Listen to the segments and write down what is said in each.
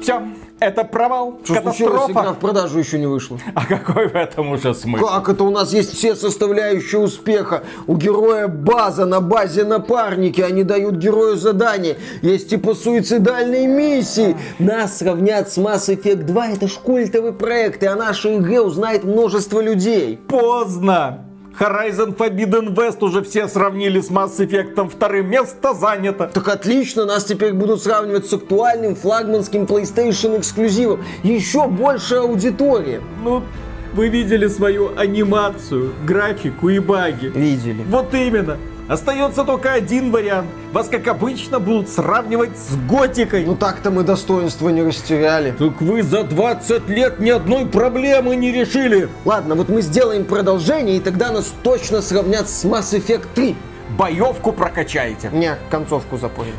Все, это провал, Что случилось? катастрофа. Игра в продажу еще не вышла. А какой в этом уже смысл? Как это у нас есть все составляющие успеха? У героя база на базе напарники, они дают герою задание. Есть типа суицидальные миссии. Нас сравнят с Mass Effect 2, это ж культовый проект, и о нашей игре узнает множество людей. Поздно. Horizon Forbidden West уже все сравнили с Mass Effect вторым. Место занято. Так отлично, нас теперь будут сравнивать с актуальным флагманским PlayStation эксклюзивом. Еще больше аудитории. Ну, вы видели свою анимацию, графику и баги. Видели. Вот именно. Остается только один вариант. Вас, как обычно, будут сравнивать с готикой. Ну так-то мы достоинства не растеряли. Так вы за 20 лет ни одной проблемы не решили. Ладно, вот мы сделаем продолжение, и тогда нас точно сравнят с Mass Effect 3. Боевку прокачаете. Не, концовку запомнил.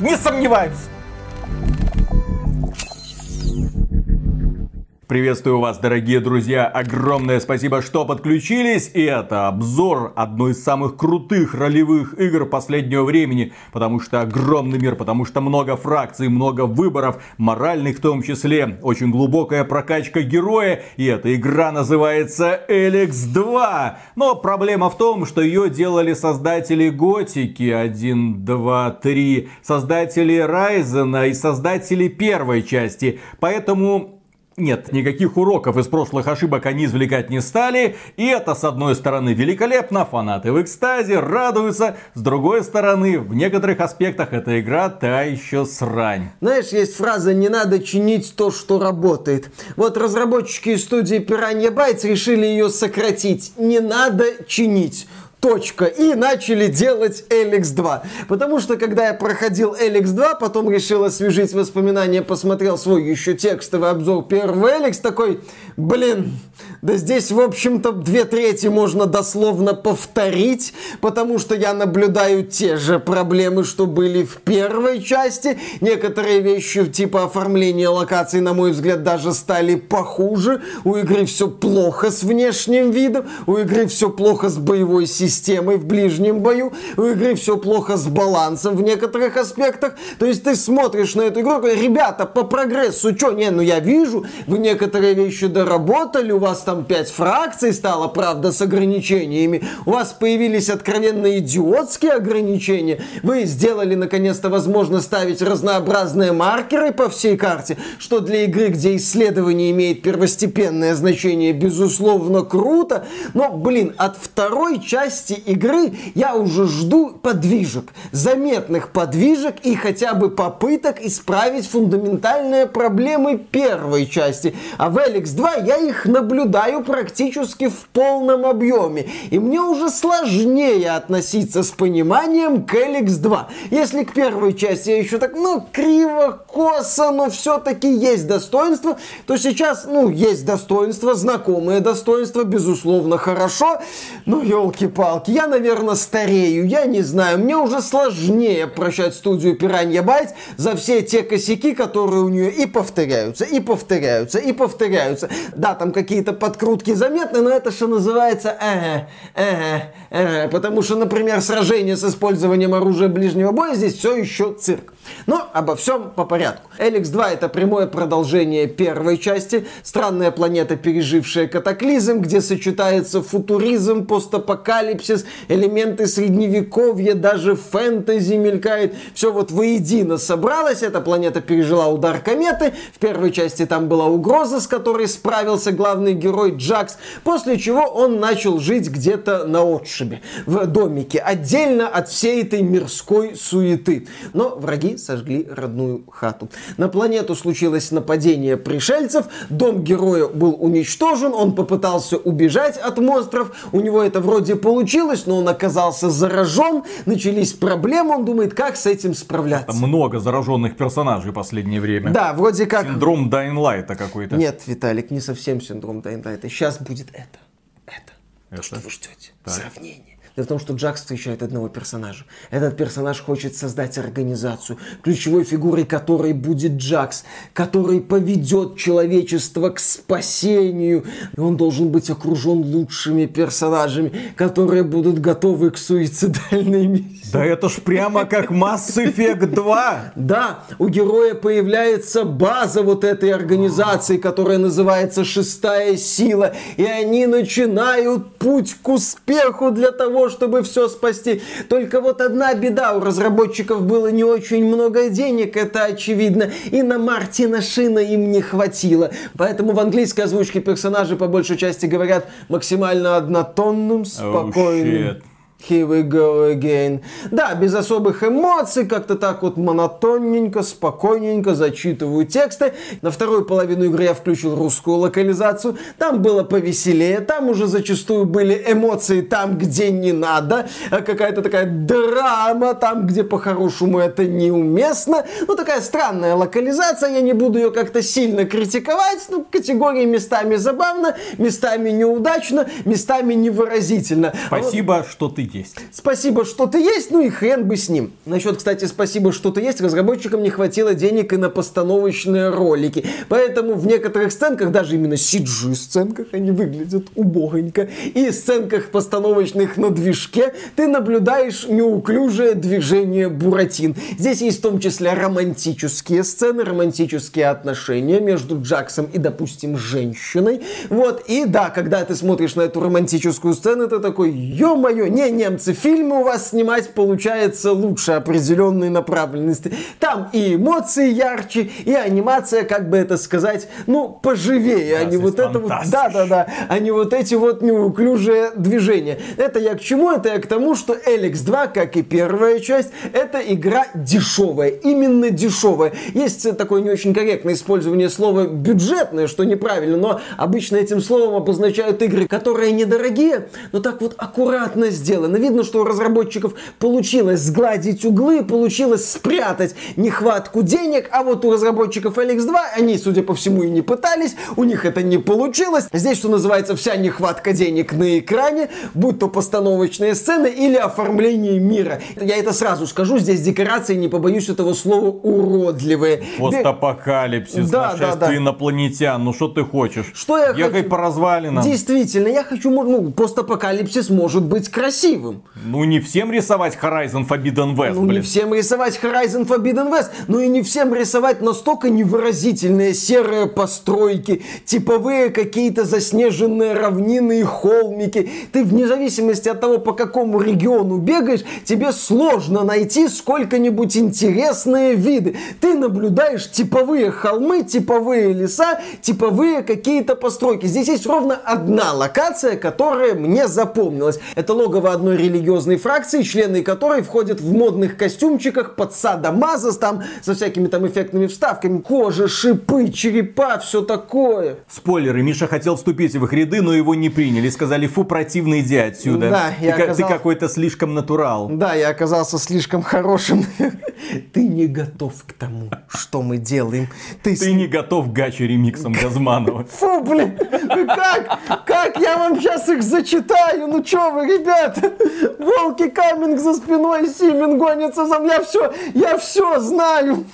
Не сомневаюсь. Приветствую вас, дорогие друзья. Огромное спасибо, что подключились. И это обзор одной из самых крутых ролевых игр последнего времени. Потому что огромный мир, потому что много фракций, много выборов, моральных в том числе. Очень глубокая прокачка героя. И эта игра называется Эликс 2. Но проблема в том, что ее делали создатели Готики 1, 2, 3, создатели Райзена и создатели первой части. Поэтому нет, никаких уроков из прошлых ошибок они извлекать не стали. И это, с одной стороны, великолепно, фанаты в экстазе, радуются. С другой стороны, в некоторых аспектах эта игра та еще срань. Знаешь, есть фраза «не надо чинить то, что работает». Вот разработчики студии Piranha Bytes решили ее сократить. Не надо чинить. Точка. И начали делать Эликс 2. Потому что, когда я проходил Эликс 2, потом решил освежить воспоминания, посмотрел свой еще текстовый обзор первого Эликс, такой, блин, да здесь, в общем-то, две трети можно дословно повторить, потому что я наблюдаю те же проблемы, что были в первой части. Некоторые вещи, типа оформления локаций, на мой взгляд, даже стали похуже. У игры все плохо с внешним видом, у игры все плохо с боевой системой в ближнем бою, у игры все плохо с балансом в некоторых аспектах. То есть ты смотришь на эту игру, говоришь, ребята, по прогрессу, что, не, ну я вижу, вы некоторые вещи доработали, у вас там 5 фракций стало, правда, с ограничениями. У вас появились откровенно идиотские ограничения. Вы сделали, наконец-то, возможно ставить разнообразные маркеры по всей карте, что для игры, где исследование имеет первостепенное значение, безусловно, круто. Но, блин, от второй части игры я уже жду подвижек. Заметных подвижек и хотя бы попыток исправить фундаментальные проблемы первой части. А в Эликс 2 я их наблюдаю практически в полном объеме. И мне уже сложнее относиться с пониманием к Эликс 2. Если к первой части я еще так, ну, криво, косо, но все-таки есть достоинство, то сейчас, ну, есть достоинство, знакомые достоинства, безусловно, хорошо. Но, елки-палки, я, наверное, старею, я не знаю, мне уже сложнее прощать студию Piranha Bytes за все те косяки, которые у нее и повторяются, и повторяются, и повторяются. Да, там какие-то подкрутки заметны, но это что называется ага, ага, ага. Потому что, например, сражение с использованием оружия ближнего боя здесь все еще цирк. Но обо всем по порядку. Эликс 2 это прямое продолжение первой части. Странная планета, пережившая катаклизм, где сочетается футуризм, постапокалипсис, элементы средневековья, даже фэнтези мелькает. Все вот воедино собралось. Эта планета пережила удар кометы. В первой части там была угроза, с которой справился главный герой Джакс. После чего он начал жить где-то на отшибе, в домике, отдельно от всей этой мирской суеты. Но враги сожгли родную хату. На планету случилось нападение пришельцев, дом героя был уничтожен, он попытался убежать от монстров, у него это вроде получилось, но он оказался заражен, начались проблемы, он думает, как с этим справляться. Там много зараженных персонажей в последнее время. Да, вроде как... Синдром Дайнлайта какой-то. Нет, Виталик, не совсем синдром Дайнлайта. Сейчас будет это. Это. Это? То, что вы ждете. Так. Сравнение. Дело в том, что Джакс встречает одного персонажа. Этот персонаж хочет создать организацию, ключевой фигурой которой будет Джакс, который поведет человечество к спасению. И он должен быть окружен лучшими персонажами, которые будут готовы к суицидальной миссии. Да это ж прямо как Mass Effect 2. Да, у героя появляется база вот этой организации, которая называется «Шестая сила», и они начинают путь к успеху для того, чтобы все спасти. Только вот одна беда, у разработчиков было не очень много денег, это очевидно, и на Мартина Шина им не хватило. Поэтому в английской озвучке персонажи по большей части говорят максимально однотонным, спокойным. Oh, shit. Here we go again. Да, без особых эмоций, как-то так вот монотонненько, спокойненько зачитываю тексты. На вторую половину игры я включил русскую локализацию. Там было повеселее, там уже зачастую были эмоции там, где не надо. А Какая-то такая драма там, где по-хорошему это неуместно. Ну, такая странная локализация, я не буду ее как-то сильно критиковать. Ну, категории местами забавно, местами неудачно, местами невыразительно. А вот- Спасибо, что ты есть. Спасибо, что ты есть, ну и хрен бы с ним. Насчет, кстати, спасибо, что ты есть, разработчикам не хватило денег и на постановочные ролики. Поэтому в некоторых сценках, даже именно CG-сценках, они выглядят убогонько, и сценках постановочных на движке, ты наблюдаешь неуклюжее движение Буратин. Здесь есть в том числе романтические сцены, романтические отношения между Джаксом и, допустим, женщиной. Вот, и да, когда ты смотришь на эту романтическую сцену, ты такой, ё-моё, не, немцы, фильмы у вас снимать получается лучше определенной направленности. Там и эмоции ярче, и анимация, как бы это сказать, ну, поживее, а не вот это вот, fantastisch. да, да, да, а не вот эти вот неуклюжие движения. Это я к чему? Это я к тому, что Эликс 2, как и первая часть, это игра дешевая, именно дешевая. Есть такое не очень корректное использование слова бюджетное, что неправильно, но обычно этим словом обозначают игры, которые недорогие, но так вот аккуратно сделаны. Видно, что у разработчиков получилось сгладить углы, получилось спрятать нехватку денег, а вот у разработчиков LX2 они, судя по всему, и не пытались, у них это не получилось. Здесь, что называется, вся нехватка денег на экране, будь то постановочные сцены или оформление мира. Я это сразу скажу, здесь декорации, не побоюсь этого слова, уродливые. Постапокалипсис, Да, да, нашествие да. инопланетян. Ну что ты хочешь? Что я Ехай хочу? по развалинам. Действительно, я хочу, ну, постапокалипсис может быть красивым. Ну не всем рисовать Horizon Forbidden West, Ну, не блин. всем рисовать Horizon Forbidden West, но и не всем рисовать настолько невыразительные серые постройки, типовые какие-то заснеженные равнины и холмики. Ты вне зависимости от того, по какому региону бегаешь, тебе сложно найти сколько-нибудь интересные виды. Ты наблюдаешь типовые холмы, типовые леса, типовые какие-то постройки. Здесь есть ровно одна локация, которая мне запомнилась. Это логово одной религиозной фракции, члены которой входят в модных костюмчиках под садомазос, там со всякими там эффектными вставками, кожа, шипы, черепа, все такое. Спойлеры, Миша хотел вступить в их ряды, но его не приняли. Сказали, фу, противно, иди отсюда. Да, ты, я ка- ты какой-то слишком натурал. Да, я оказался слишком хорошим. Ты не готов к тому, что мы делаем. Ты, Ты не готов к гаче ремиксом Газманова. Фу, блин, ну как? Как я вам сейчас их зачитаю? Ну чё вы, ребята? Волки Каминг за спиной, Симен гонится за мной. Я все, я все знаю.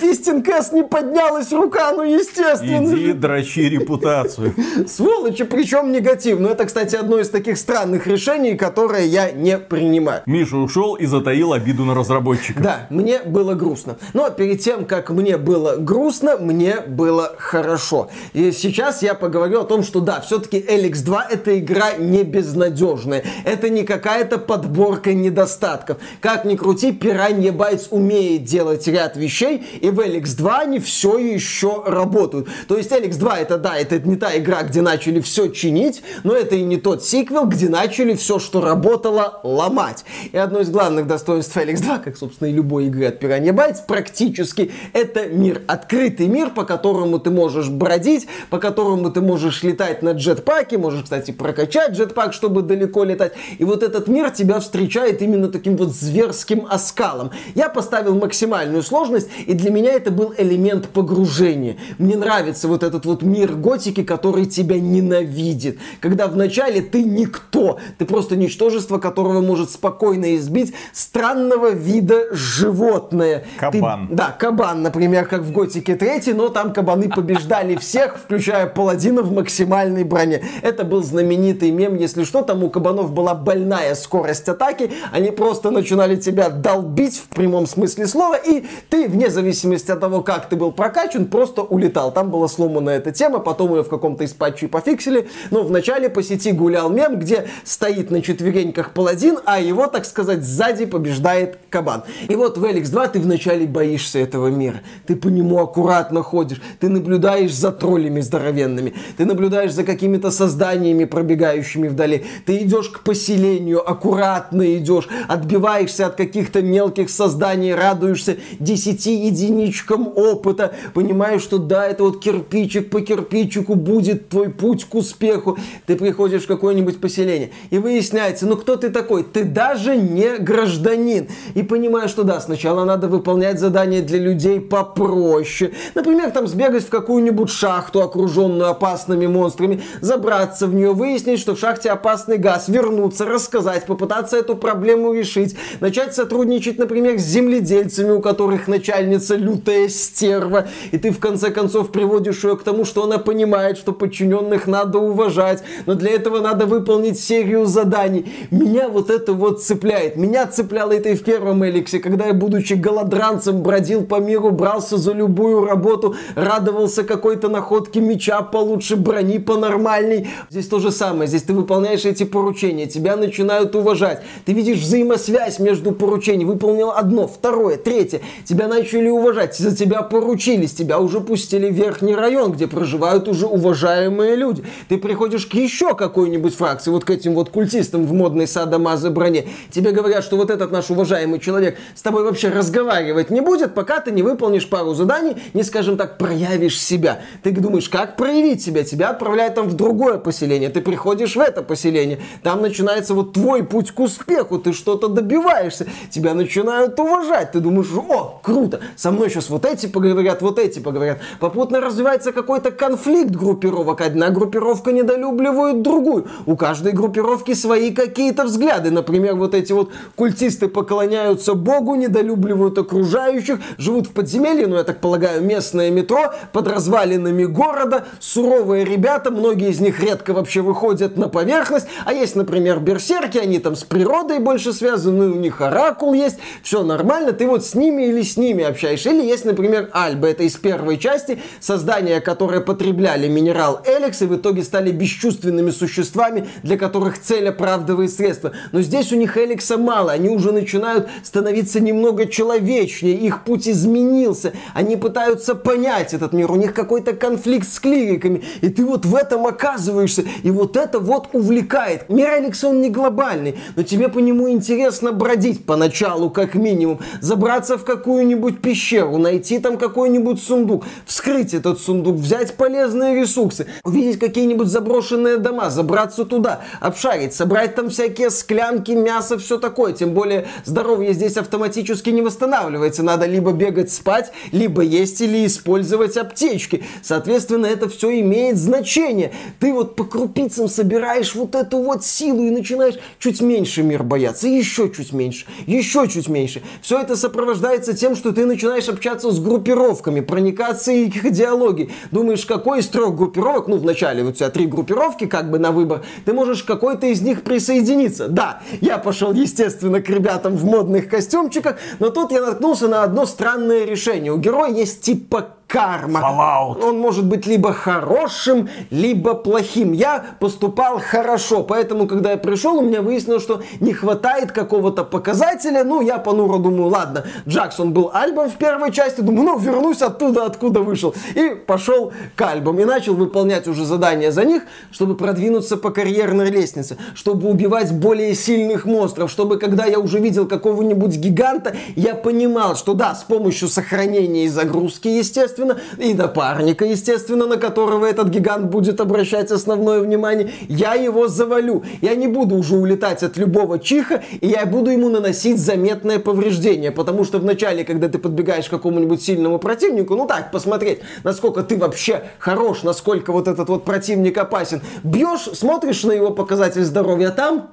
Фистинг С не поднялась рука, ну естественно. Иди дрочи репутацию. Сволочи, причем негативно. Это, кстати, одно из таких странных решений, которые я не принимаю. Миша ушел и затаил обиду на разработчика. Да, мне было грустно. Но перед тем, как мне было грустно, мне было хорошо. И сейчас я поговорю о том, что да, все-таки Эликс 2 это игра не безнадежная. Это не какая-то подборка недостатков. Как ни крути, Piranha Bytes умеет делать ряд вещей, и в Эликс 2 они все еще работают. То есть Эликс 2 это да, это не та игра, где начали все чинить, но это и не тот сиквел, где начали все, что работало, ломать. И одно из главных достоинств Эликс 2, как, собственно, и любой игры от Piranha Bytes, практически это мир. Открытый мир, по которому ты можешь бродить, по которому ты можешь летать на джетпаке, можешь, кстати, прокачать джетпак, чтобы далеко летать. И вот этот мир тебя встречает именно таким вот зверским оскалом. Я поставил максимальную сложность, и для меня это был элемент погружения. Мне нравится вот этот вот мир готики, который тебя ненавидит. Когда вначале ты никто, ты просто ничтожество, которого может спокойно избить странного вида животное. Кабан. Ты, да, кабан, например, как в Готике 3, но там кабаны побеждали всех, включая паладина в максимальной броне. Это был знаменитый мем, если что, там у кабанов была больная скорость атаки, они просто начинали тебя долбить в прямом смысле слова, и ты, вне зависимости от того, как ты был прокачан, просто улетал. Там была сломана эта тема, потом ее в каком-то из патчей пофиксили, но вначале по сети гулял мем, где стоит на четвереньках паладин, а его, так сказать, сзади побеждает кабан. И вот в Эликс 2 ты вначале боишься этого мира, ты по нему аккуратно ходишь, ты наблюдаешь за троллями здоровенными, ты наблюдаешь за какими-то созданиями, пробегающими вдали, ты идешь к поселению, аккуратно идешь, отбиваешься от каких-то мелких созданий, радуешься десяти единичкам опыта, понимаешь, что да, это вот кирпичик по кирпичику будет твой путь к успеху. Ты приходишь в какое-нибудь поселение, и выясняется, ну кто ты такой? Ты даже не гражданин. И понимаешь, что да, сначала надо выполнять задания для людей попроще. Например, там сбегать в какую-нибудь шахту, окруженную опасными монстрами, забраться в нее, выяснить, что в шахте опасный газ, вернуться, рассказать, попытаться эту проблему решить, начать сотрудничать, например, с земледельцами, у которых начальница лютая стерва, и ты в конце концов приводишь ее к тому, что она понимает, что подчиненных надо уважать, но для этого надо выполнить серию заданий. Меня вот это вот цепляет. Меня цепляло это и в первом Эликсе, когда я, будучи голодранцем, бродил по миру, брался за любую работу, радовался какой-то находке меча получше, брони понормальней. Здесь то же самое. Здесь ты выполняешь эти поручения, тебя начинают уважать. Ты видишь взаимосвязь между поручениями. Выполнил одно, второе, третье. Тебя начали уважать, за тебя поручились, тебя уже пустили в верхний район, где проживают уже уважаемые люди. Ты приходишь к еще какой-нибудь фракции, вот к этим вот культистам в модной садомазо броне. Тебе говорят, что вот этот наш уважаемый человек с тобой вообще разговаривать не будет, пока ты не выполнишь пару заданий, не, скажем так, проявишь себя. Ты думаешь, как проявить себя? Тебя отправляют там в другое поселение. Ты приходишь в это поселение. Там начинается вот твой путь к успеху. Ты что-то добиваешься. Тебя начинают уважать. Ты думаешь, о, круто. Со мной сейчас вот эти поговорят, вот эти поговорят. Попутно развивается какой-то конфликт группировок. Одна группировка недолюбливает другую. У каждой группировки свои какие-то взгляды. Например, вот эти вот культисты поклоняются Богу, недолюбливают окружающих, живут в подземелье, ну, я так полагаю, местное метро, под развалинами города, суровые ребята, многие из них редко вообще выходят на поверхность, а есть, например, берсерки, они там с природой больше связаны, у них оракул есть, все нормально, ты вот с ними или с ними общаешься. Или есть, например, Альба, это из первой части, создания, которые потребляли минерал Эликс и в итоге стали бесчувственными существами, для которых цель оправдывает средства. Но здесь у них Эликса мало, они уже начинают становиться немного человечнее, их путь изменился, они пытаются понять этот мир, у них какой-то конфликт с клириками, и ты вот в этом оказываешься, и вот это вот увлекает. Мир Эликса, он не глобальный, но тебе по нему интересно бродить поначалу, как минимум, забраться в какую-нибудь пещеру, найти там какой-нибудь сундук, вскрыть этот сундук, взять полезные ресурсы, увидеть какие-нибудь заброшенные дома, забраться туда, обшарить, собрать там всякие склянки, мясо, все такое. Тем более здоровье здесь автоматически не восстанавливается. Надо либо бегать спать, либо есть или использовать аптечки. Соответственно, это все имеет значение. Ты вот по крупицам собираешь вот эту вот силу и начинаешь чуть меньше мир бояться, еще чуть меньше, еще чуть меньше. Все это сопровождается тем, что ты начинаешь общаться с группировками, проникаться их идеологией. Думаешь, какой из трех группировок, ну, вначале у тебя три группировки как бы на выбор, ты можешь какой-то из них присоединиться. Да, я пошел, естественно, к ребятам в модных костюмчиках, но тут я наткнулся на одно странное решение. У героя есть типа карма. Fallout. Он может быть либо хорошим, либо плохим. Я поступал хорошо, поэтому, когда я пришел, у меня выяснилось, что не хватает какого-то показателя. Ну, я понуро думаю, ладно, Джексон был Альбом в первой части, думаю, ну, вернусь оттуда, откуда вышел. И пошел к Альбам. И начал выполнять уже задания за них, чтобы продвинуться по карьерной лестнице, чтобы убивать более сильных монстров, чтобы, когда я уже видел какого-нибудь гиганта, я понимал, что да, с помощью сохранения и загрузки, естественно, естественно, и напарника, естественно, на которого этот гигант будет обращать основное внимание, я его завалю. Я не буду уже улетать от любого чиха, и я буду ему наносить заметное повреждение, потому что вначале, когда ты подбегаешь к какому-нибудь сильному противнику, ну так, посмотреть, насколько ты вообще хорош, насколько вот этот вот противник опасен, бьешь, смотришь на его показатель здоровья, там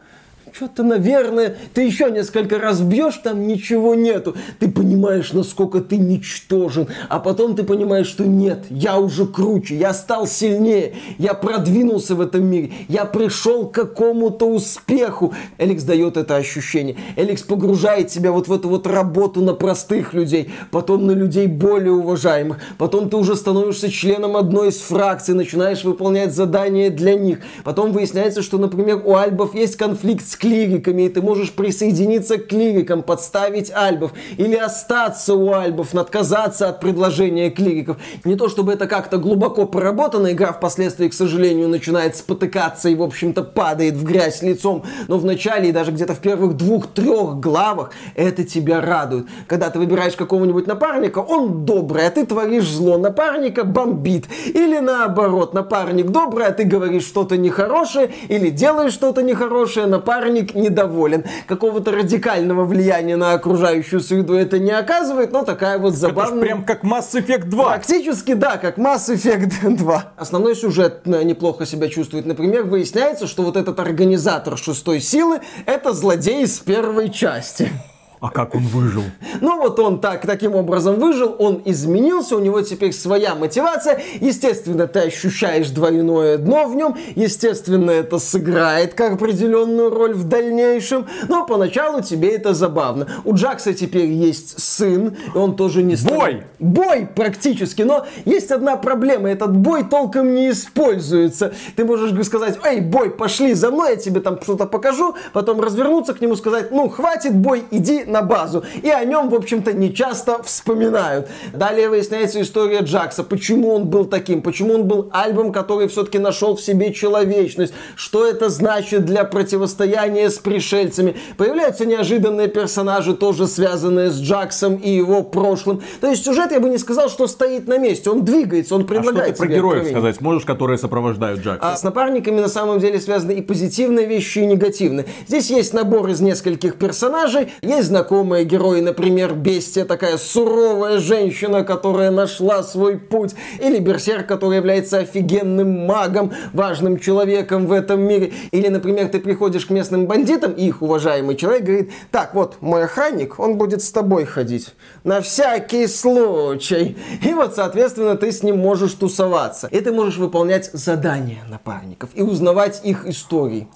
что-то, наверное, ты еще несколько раз бьешь, там ничего нету. Ты понимаешь, насколько ты ничтожен. А потом ты понимаешь, что нет, я уже круче, я стал сильнее, я продвинулся в этом мире, я пришел к какому-то успеху. Эликс дает это ощущение. Эликс погружает тебя вот в эту вот работу на простых людей, потом на людей более уважаемых. Потом ты уже становишься членом одной из фракций, начинаешь выполнять задания для них. Потом выясняется, что, например, у альбов есть конфликт с клириками, и ты можешь присоединиться к клирикам, подставить альбов, или остаться у альбов, отказаться от предложения клириков. Не то чтобы это как-то глубоко проработано, игра впоследствии, к сожалению, начинает спотыкаться и, в общем-то, падает в грязь лицом, но в начале и даже где-то в первых двух-трех главах это тебя радует. Когда ты выбираешь какого-нибудь напарника, он добрый, а ты творишь зло, напарника бомбит. Или наоборот, напарник добрый, а ты говоришь что-то нехорошее, или делаешь что-то нехорошее, напарник художник недоволен. Какого-то радикального влияния на окружающую среду это не оказывает, но такая вот забавная... Это прям как Mass Effect 2. Практически, да, как Mass Effect 2. Основной сюжет э, неплохо себя чувствует. Например, выясняется, что вот этот организатор шестой силы это злодей из первой части. А как он выжил? Ну вот он так, таким образом выжил, он изменился, у него теперь своя мотивация. Естественно, ты ощущаешь двойное дно в нем. Естественно, это сыграет как определенную роль в дальнейшем. Но поначалу тебе это забавно. У Джакса теперь есть сын, и он тоже не стал... Бой! Бой практически, но есть одна проблема. Этот бой толком не используется. Ты можешь сказать, эй, бой, пошли за мной, я тебе там что-то покажу. Потом развернуться к нему, сказать, ну, хватит бой, иди на базу. И о нем, в общем-то, не часто вспоминают. Далее выясняется история Джакса. Почему он был таким? Почему он был альбом, который все-таки нашел в себе человечность? Что это значит для противостояния с пришельцами? Появляются неожиданные персонажи, тоже связанные с Джаксом и его прошлым. То есть сюжет, я бы не сказал, что стоит на месте. Он двигается, он предлагает а что ты про героев откровение. сказать можешь, которые сопровождают Джакса? А с напарниками на самом деле связаны и позитивные вещи, и негативные. Здесь есть набор из нескольких персонажей, есть знакомые герои, например, Бестия, такая суровая женщина, которая нашла свой путь, или Берсерк, который является офигенным магом, важным человеком в этом мире, или, например, ты приходишь к местным бандитам, и их уважаемый человек говорит, так, вот, мой охранник, он будет с тобой ходить, на всякий случай. И вот, соответственно, ты с ним можешь тусоваться. И ты можешь выполнять задания напарников и узнавать их истории.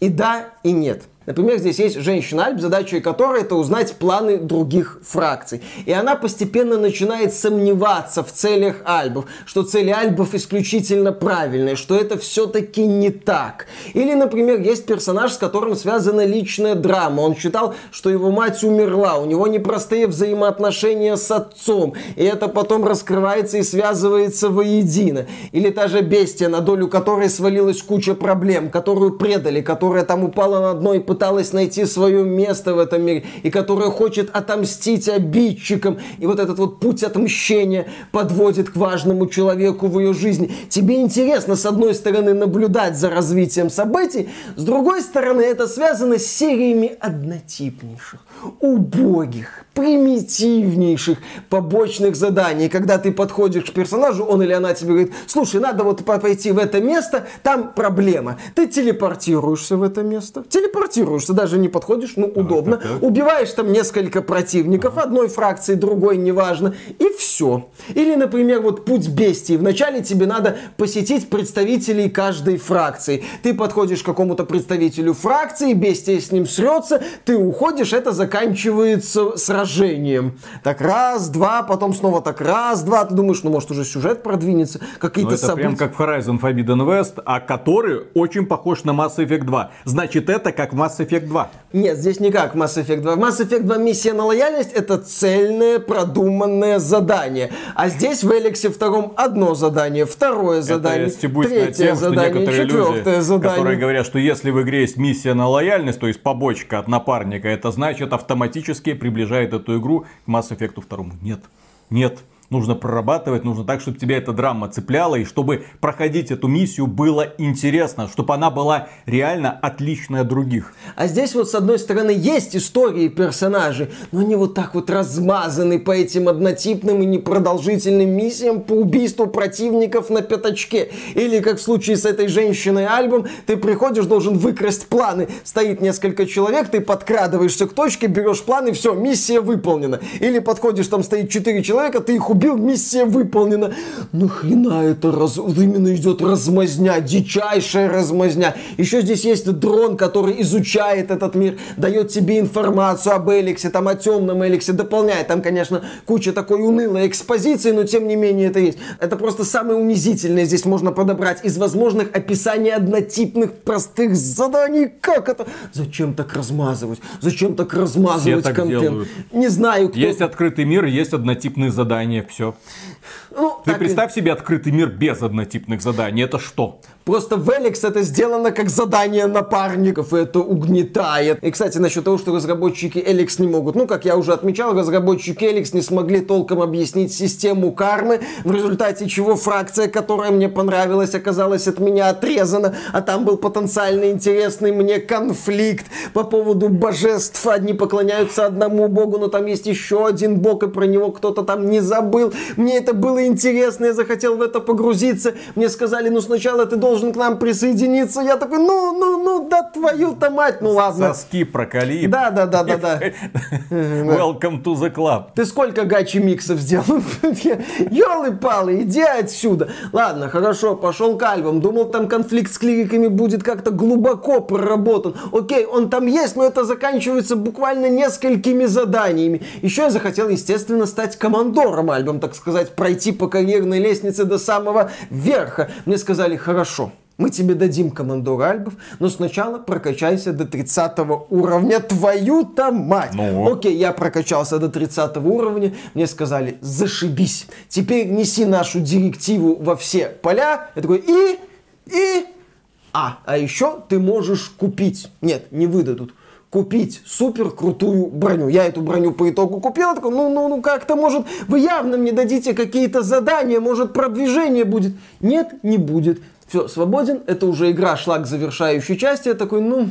И да, и нет. Например, здесь есть женщина-альп, задачей которой это узнать планы других фракций. И она постепенно начинает сомневаться в целях альбов, что цели альбов исключительно правильные, что это все-таки не так. Или, например, есть персонаж, с которым связана личная драма. Он считал, что его мать умерла, у него непростые взаимоотношения с отцом, и это потом раскрывается и связывается воедино. Или та же бестия, на долю которой свалилась куча проблем, которую предали, которая там упала на дно и пыталась найти свое место в этом мире, и которая хочет отомстить обидчикам. И вот этот вот путь отмщения подводит к важному человеку в ее жизни. Тебе интересно, с одной стороны, наблюдать за развитием событий, с другой стороны, это связано с сериями однотипнейших, убогих, примитивнейших побочных заданий. Когда ты подходишь к персонажу, он или она тебе говорит, слушай, надо вот пойти в это место, там проблема. Ты телепортируешься в это место, телепортируешься телепортируешься, даже не подходишь, ну, удобно. Так, так. Убиваешь там несколько противников, ага. одной фракции, другой, неважно, и все. Или, например, вот путь бестии. Вначале тебе надо посетить представителей каждой фракции. Ты подходишь к какому-то представителю фракции, бестия с ним срется, ты уходишь, это заканчивается сражением. Так раз, два, потом снова так раз, два. Ты думаешь, ну, может, уже сюжет продвинется, какие-то ну, это события. прям как Horizon Forbidden West, а который очень похож на Mass Effect 2. Значит, это как в Mass Effect 2. Нет, здесь не как Mass Effect 2. В Mass Effect 2 миссия на лояльность это цельное, продуманное задание. А здесь в Эликсе втором одно задание, второе задание, это третье тем, задание, четвертое люди, задание. Которые говорят, что если в игре есть миссия на лояльность, то есть побочка от напарника, это значит автоматически приближает эту игру к Mass Effect 2. Нет. Нет. Нужно прорабатывать, нужно так, чтобы тебя эта драма цепляла, и чтобы проходить эту миссию было интересно, чтобы она была реально отличная от других. А здесь вот с одной стороны есть истории персонажей, но они вот так вот размазаны по этим однотипным и непродолжительным миссиям по убийству противников на пятачке. Или как в случае с этой женщиной Альбом, ты приходишь, должен выкрасть планы. Стоит несколько человек, ты подкрадываешься к точке, берешь планы, все, миссия выполнена. Или подходишь, там стоит четыре человека, ты их убил, миссия выполнена. Ну хрена это раз... именно идет размазня, дичайшая размазня. Еще здесь есть дрон, который изучает этот мир, дает тебе информацию об Эликсе, там о темном Эликсе, дополняет. Там, конечно, куча такой унылой экспозиции, но тем не менее это есть. Это просто самое унизительное здесь можно подобрать из возможных описаний однотипных простых заданий. Как это? Зачем так размазывать? Зачем так размазывать Все так контент? делают. Не знаю, кто... Есть открытый мир, есть однотипные задания, все. Ну, Ты так представь себе открытый мир без однотипных заданий, это что? Просто в Эликс это сделано как задание напарников, и это угнетает. И, кстати, насчет того, что разработчики Эликс не могут. Ну, как я уже отмечал, разработчики Эликс не смогли толком объяснить систему кармы, в результате чего фракция, которая мне понравилась, оказалась от меня отрезана, а там был потенциально интересный мне конфликт по поводу божеств. Одни поклоняются одному богу, но там есть еще один бог, и про него кто-то там не забыл. Мне это было интересно, я захотел в это погрузиться. Мне сказали, ну сначала ты должен к нам присоединиться. Я такой, ну, ну, ну, да твою-то мать, ну ладно. Соски проколи. Да, да, да, да, да. Welcome to the club. Ты сколько гачи миксов сделал? Ёлы-палы, иди отсюда. Ладно, хорошо, пошел к альбам. Думал, там конфликт с клириками будет как-то глубоко проработан. Окей, он там есть, но это заканчивается буквально несколькими заданиями. Еще я захотел, естественно, стать командором альбом, так сказать, пройти по карьерной лестнице до самого верха. Мне сказали, хорошо, мы тебе дадим командора альбов, но сначала прокачайся до 30 уровня. Твою-то мать! Ну? Окей, я прокачался до 30 уровня. Мне сказали, зашибись. Теперь неси нашу директиву во все поля. Я такой, и, и, а, а еще ты можешь купить. Нет, не выдадут. Купить супер крутую броню. Я эту броню по итогу купил. Такой, ну, ну, ну, как-то, может, вы явно мне дадите какие-то задания, может, продвижение будет. Нет, не будет. Все, свободен. Это уже игра шла к завершающей части. Я такой, ну,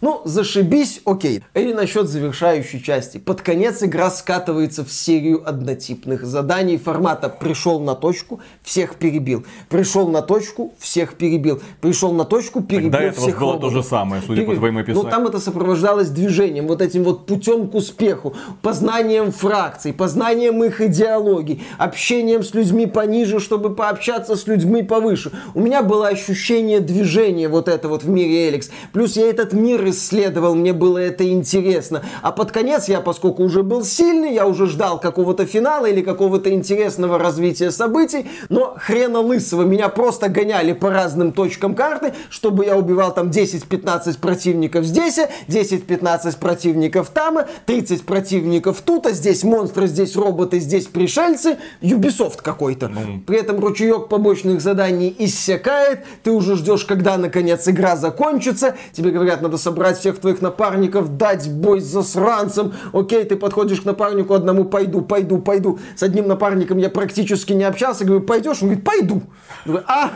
ну, зашибись, окей. Или насчет завершающей части. Под конец игра скатывается в серию однотипных заданий формата «пришел на точку, всех перебил». «Пришел на точку, всех перебил». «Пришел на точку, перебил этого всех было то роботов». же самое, судя по Пере- твоему описанию. Ну, там это сопровождалось движением, вот этим вот путем к успеху, познанием фракций, познанием их идеологий, общением с людьми пониже, чтобы пообщаться с людьми повыше. У меня было ощущение движения вот это вот в мире Эликс. Плюс я этот мир исследовал, мне было это интересно. А под конец я, поскольку уже был сильный, я уже ждал какого-то финала или какого-то интересного развития событий, но хрена лысого, меня просто гоняли по разным точкам карты, чтобы я убивал там 10-15 противников здесь, 10-15 противников там, 30 противников тут, а здесь монстры, здесь роботы, здесь пришельцы, Ubisoft какой-то. При этом ручеек побочных заданий иссякает, ты уже ждешь, когда наконец игра закончится, тебе говорят, надо собрать всех твоих напарников, дать бой с засранцем, окей, ты подходишь к напарнику одному, пойду, пойду, пойду. С одним напарником я практически не общался, говорю, пойдешь? Он говорит, пойду. Я говорю, а,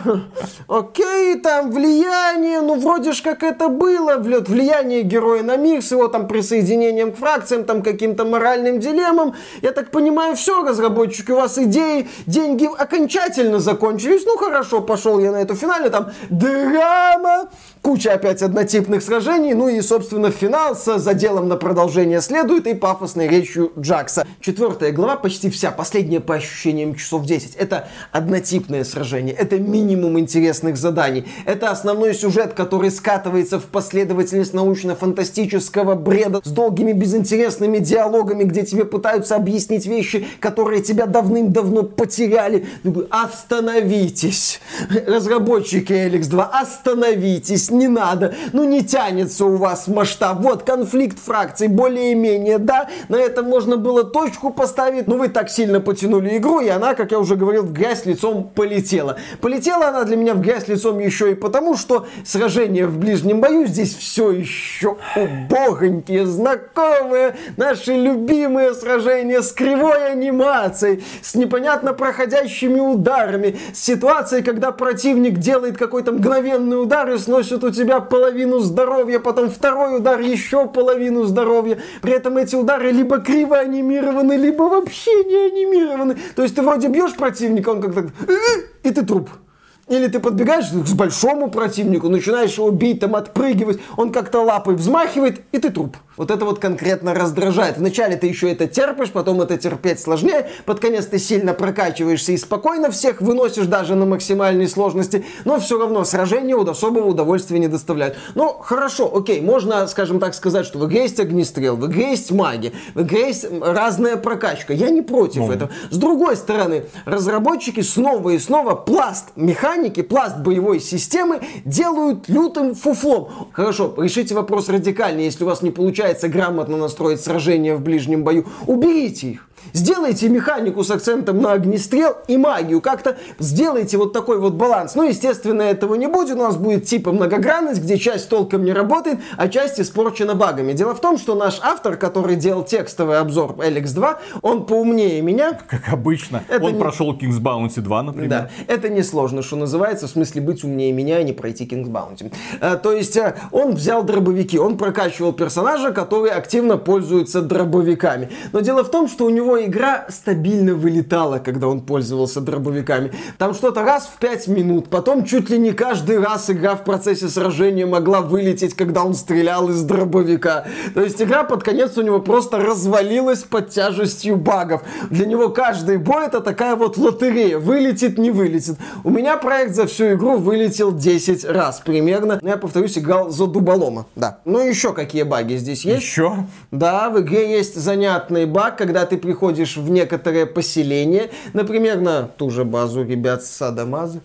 окей, там влияние, ну вроде ж как это было, влияние героя на мир с его там присоединением к фракциям, там каким-то моральным дилеммам. Я так понимаю, все, разработчики, у вас идеи, деньги окончательно закончились. Ну хорошо, пошел я на эту финале, там драма, куча опять однотипных сражений, ну и, собственно, финал с заделом на продолжение следует и пафосной речью Джакса. Четвертая глава, почти вся, последняя по ощущениям часов 10, это однотипное сражение, это минимум интересных заданий, это основной сюжет, который скатывается в последовательность научно-фантастического бреда с долгими безинтересными диалогами, где тебе пытаются объяснить вещи, которые тебя давным-давно потеряли. Остановитесь, разработчики Эликс 2, остановитесь, не надо, ну не тянется чувствуется у вас масштаб. Вот, конфликт фракций, более-менее, да, на этом можно было точку поставить, но вы так сильно потянули игру, и она, как я уже говорил, в грязь лицом полетела. Полетела она для меня в грязь лицом еще и потому, что сражение в ближнем бою здесь все еще убогонькие, знакомые, наши любимые сражения с кривой анимацией, с непонятно проходящими ударами, с ситуацией, когда противник делает какой-то мгновенный удар и сносит у тебя половину здоровья, потом второй удар, еще половину здоровья. При этом эти удары либо криво анимированы, либо вообще не анимированы. То есть ты вроде бьешь противника, он как-то... И ты труп. Или ты подбегаешь к большому противнику, начинаешь его бить, там отпрыгивать, он как-то лапой взмахивает, и ты труп. Вот это вот конкретно раздражает. Вначале ты еще это терпишь, потом это терпеть сложнее, под конец ты сильно прокачиваешься и спокойно всех выносишь даже на максимальной сложности, но все равно сражение вот особого удовольствия не доставляет. Ну, хорошо, окей, можно, скажем так, сказать, что в игре есть огнестрел, в игре есть маги, в игре есть разная прокачка. Я не против ну. этого. С другой стороны, разработчики снова и снова пласт механики, пласт боевой системы делают лютым фуфлом. Хорошо, решите вопрос радикально, если у вас не получается грамотно настроить сражение в ближнем бою, уберите их. Сделайте механику с акцентом на огнестрел и магию. Как-то сделайте вот такой вот баланс. Ну, естественно, этого не будет. У нас будет типа многогранность, где часть толком не работает, а часть испорчена багами. Дело в том, что наш автор, который делал текстовый обзор Alex 2, он поумнее меня. Как обычно. Это он не... прошел King's Bounty 2, например. Да, это несложно, что называется, в смысле быть умнее меня, а не пройти King's Bounty. А, то есть а, он взял дробовики, он прокачивал персонажа, который активно пользуется дробовиками. Но дело в том, что у него игра стабильно вылетала, когда он пользовался дробовиками. Там что-то раз в 5 минут, потом чуть ли не каждый раз игра в процессе сражения могла вылететь, когда он стрелял из дробовика. То есть игра под конец у него просто развалилась под тяжестью багов. Для него каждый бой это такая вот лотерея. Вылетит, не вылетит. У меня проект за всю игру вылетел 10 раз примерно. Я, повторюсь, играл за дуболома. Да. Ну еще какие баги здесь есть? Еще? Да, в игре есть занятный баг, когда ты приходишь приходишь в некоторое поселение, например, на ту же базу ребят с Садамазы,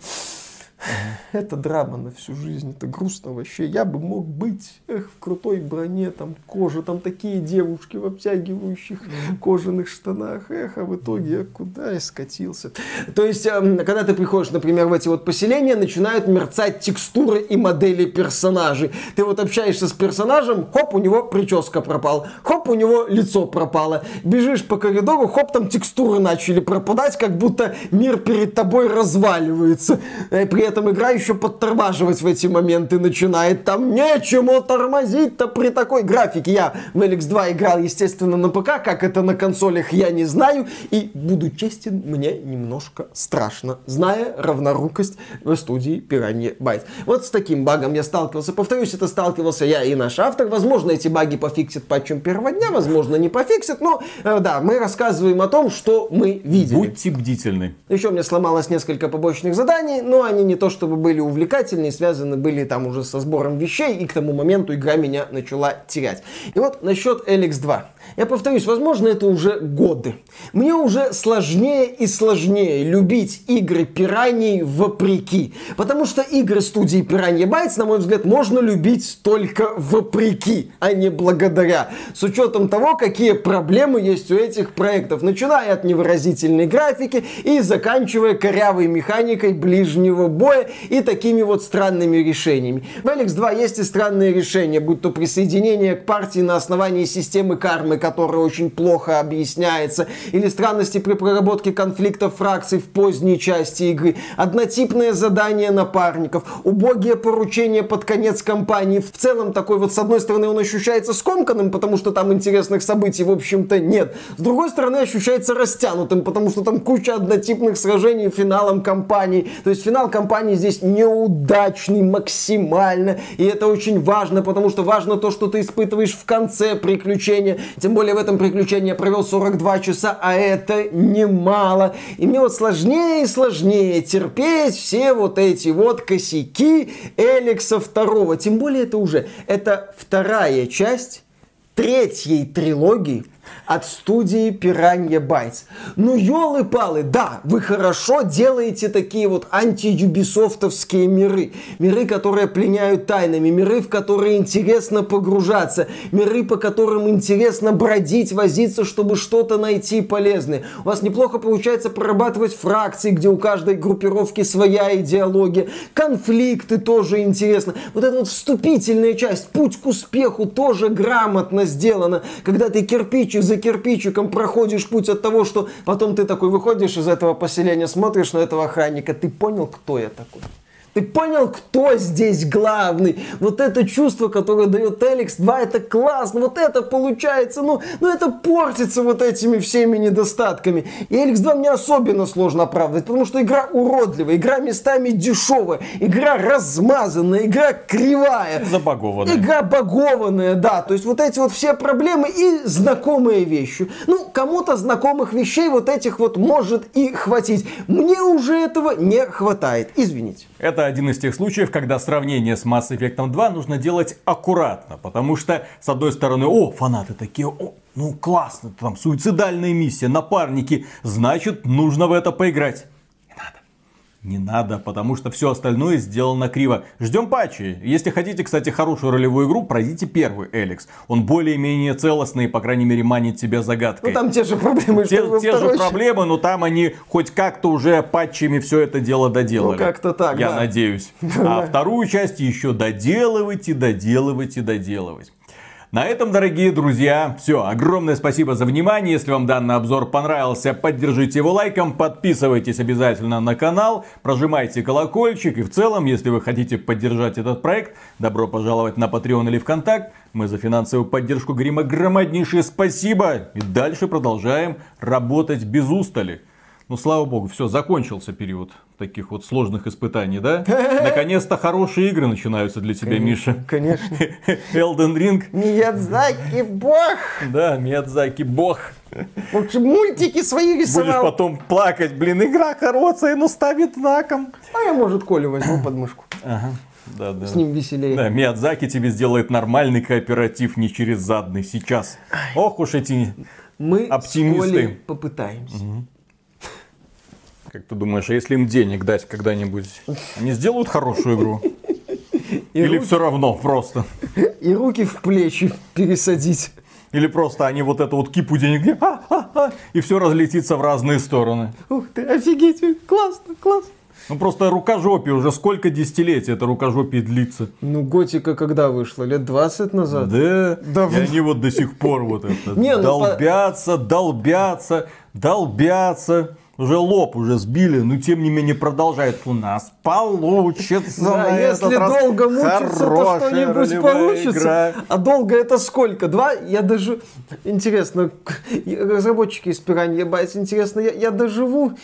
это драма на всю жизнь, это грустно вообще. Я бы мог быть эх, в крутой броне, там кожа, там такие девушки в обтягивающих кожаных штанах. Эх, а в итоге я куда я скатился. То есть, эм, когда ты приходишь, например, в эти вот поселения, начинают мерцать текстуры и модели персонажей. Ты вот общаешься с персонажем, хоп, у него прическа пропала, хоп, у него лицо пропало. Бежишь по коридору, хоп, там текстуры начали пропадать, как будто мир перед тобой разваливается. Э, при этом игра еще подтормаживать в эти моменты начинает. Там нечему тормозить-то при такой графике. Я в Alex 2 играл, естественно, на ПК. Как это на консолях, я не знаю. И, буду честен, мне немножко страшно, зная равнорукость в студии Piranha Bytes. Вот с таким багом я сталкивался. Повторюсь, это сталкивался я и наш автор. Возможно, эти баги пофиксят патчем первого дня, возможно, не пофиксят. Но, э, да, мы рассказываем о том, что мы видели. Будьте бдительны. Еще меня сломалось несколько побочных заданий, но они не то чтобы были увлекательные, связаны были там уже со сбором вещей, и к тому моменту игра меня начала терять. И вот насчет Alex 2. Я повторюсь, возможно, это уже годы. Мне уже сложнее и сложнее любить игры пираний вопреки. Потому что игры студии Piranha Bytes, на мой взгляд, можно любить только вопреки, а не благодаря. С учетом того, какие проблемы есть у этих проектов. Начиная от невыразительной графики и заканчивая корявой механикой ближнего боя и такими вот странными решениями. В Alex 2 есть и странные решения, будь то присоединение к партии на основании системы кармы, которая очень плохо объясняется, или странности при проработке конфликтов фракций в поздней части игры, однотипное задание напарников, убогие поручения под конец кампании. В целом такой вот, с одной стороны, он ощущается скомканным, потому что там интересных событий, в общем-то, нет. С другой стороны, ощущается растянутым, потому что там куча однотипных сражений финалом кампании. То есть финал кампании здесь неудачный максимально, и это очень важно, потому что важно то, что ты испытываешь в конце приключения. Тем более в этом приключении я провел 42 часа, а это немало. И мне вот сложнее и сложнее терпеть все вот эти вот косяки Эликса второго. Тем более это уже, это вторая часть третьей трилогии от студии Piranha Bytes. Ну, елы-палы, да, вы хорошо делаете такие вот анти-юбисофтовские миры. Миры, которые пленяют тайнами, миры, в которые интересно погружаться, миры, по которым интересно бродить, возиться, чтобы что-то найти полезное. У вас неплохо получается прорабатывать фракции, где у каждой группировки своя идеология. Конфликты тоже интересно. Вот эта вот вступительная часть, путь к успеху тоже грамотно сделана. Когда ты кирпичик за кирпичиком проходишь путь от того, что потом ты такой выходишь из этого поселения, смотришь на этого охранника, ты понял, кто я такой? Ты понял, кто здесь главный? Вот это чувство, которое дает Эликс 2, это классно, вот это получается, ну, ну это портится вот этими всеми недостатками. И Эликс 2 мне особенно сложно оправдывать, потому что игра уродливая, игра местами дешевая, игра размазанная, игра кривая. Забагованная. Игра багованная, да. То есть вот эти вот все проблемы и знакомые вещи. Ну, кому-то знакомых вещей вот этих вот может и хватить. Мне уже этого не хватает. Извините. Это один из тех случаев, когда сравнение с Mass Effect 2 нужно делать аккуратно, потому что, с одной стороны, о, фанаты такие, о, ну классно, там суицидальная миссия, напарники, значит, нужно в это поиграть. Не надо, потому что все остальное сделано криво. Ждем патчи. Если хотите, кстати, хорошую ролевую игру, пройдите первый Эликс. Он более-менее целостный и, по крайней мере, манит тебя загадкой. Ну там те же проблемы, те, что те же проблемы, но там они хоть как-то уже патчами все это дело доделали. Ну как-то так, Я да. надеюсь. А вторую часть еще доделывать и доделывать и доделывать. На этом, дорогие друзья, все. Огромное спасибо за внимание. Если вам данный обзор понравился, поддержите его лайком, подписывайтесь обязательно на канал, прожимайте колокольчик. И в целом, если вы хотите поддержать этот проект, добро пожаловать на Patreon или ВКонтакт. Мы за финансовую поддержку говорим огромнейшее спасибо. И дальше продолжаем работать без устали. Ну, слава богу, все, закончился период таких вот сложных испытаний, да? Наконец-то хорошие игры начинаются для тебя, Миша. Конечно. Elden Ring. Миядзаки бог! Да, Миядзаки бог. Лучше мультики свои Будешь рисовал. потом плакать, блин, игра хорошая, но ставит знаком. А я, может, Колю возьму под мышку. Ага. Да, да. С ним веселее. Да, Миядзаки тебе сделает нормальный кооператив, не через задный сейчас. Ох уж эти... Мы Оптимисты. Колей попытаемся. Как ты думаешь, а если им денег дать когда-нибудь, они сделают хорошую игру? И, Или руки, все равно просто? и руки в плечи пересадить. Или просто они вот эту вот кипу денег, а, а, а, и все разлетится в разные стороны. Ух ты, офигеть, классно, классно. Ну просто рукожопие, уже сколько десятилетий это рукожопие длится. Ну, Готика когда вышла? Лет 20 назад? Да, Да и они вот до сих пор вот это Не, ну, долбятся, долбятся, долбятся. Уже лоб уже сбили, но тем не менее продолжает. У нас получится Да, на если раз долго мучиться, то что-нибудь получится. игра. А долго это сколько? Два? Я даже... Интересно, разработчики из Piranha Bytes, интересно, я, я доживу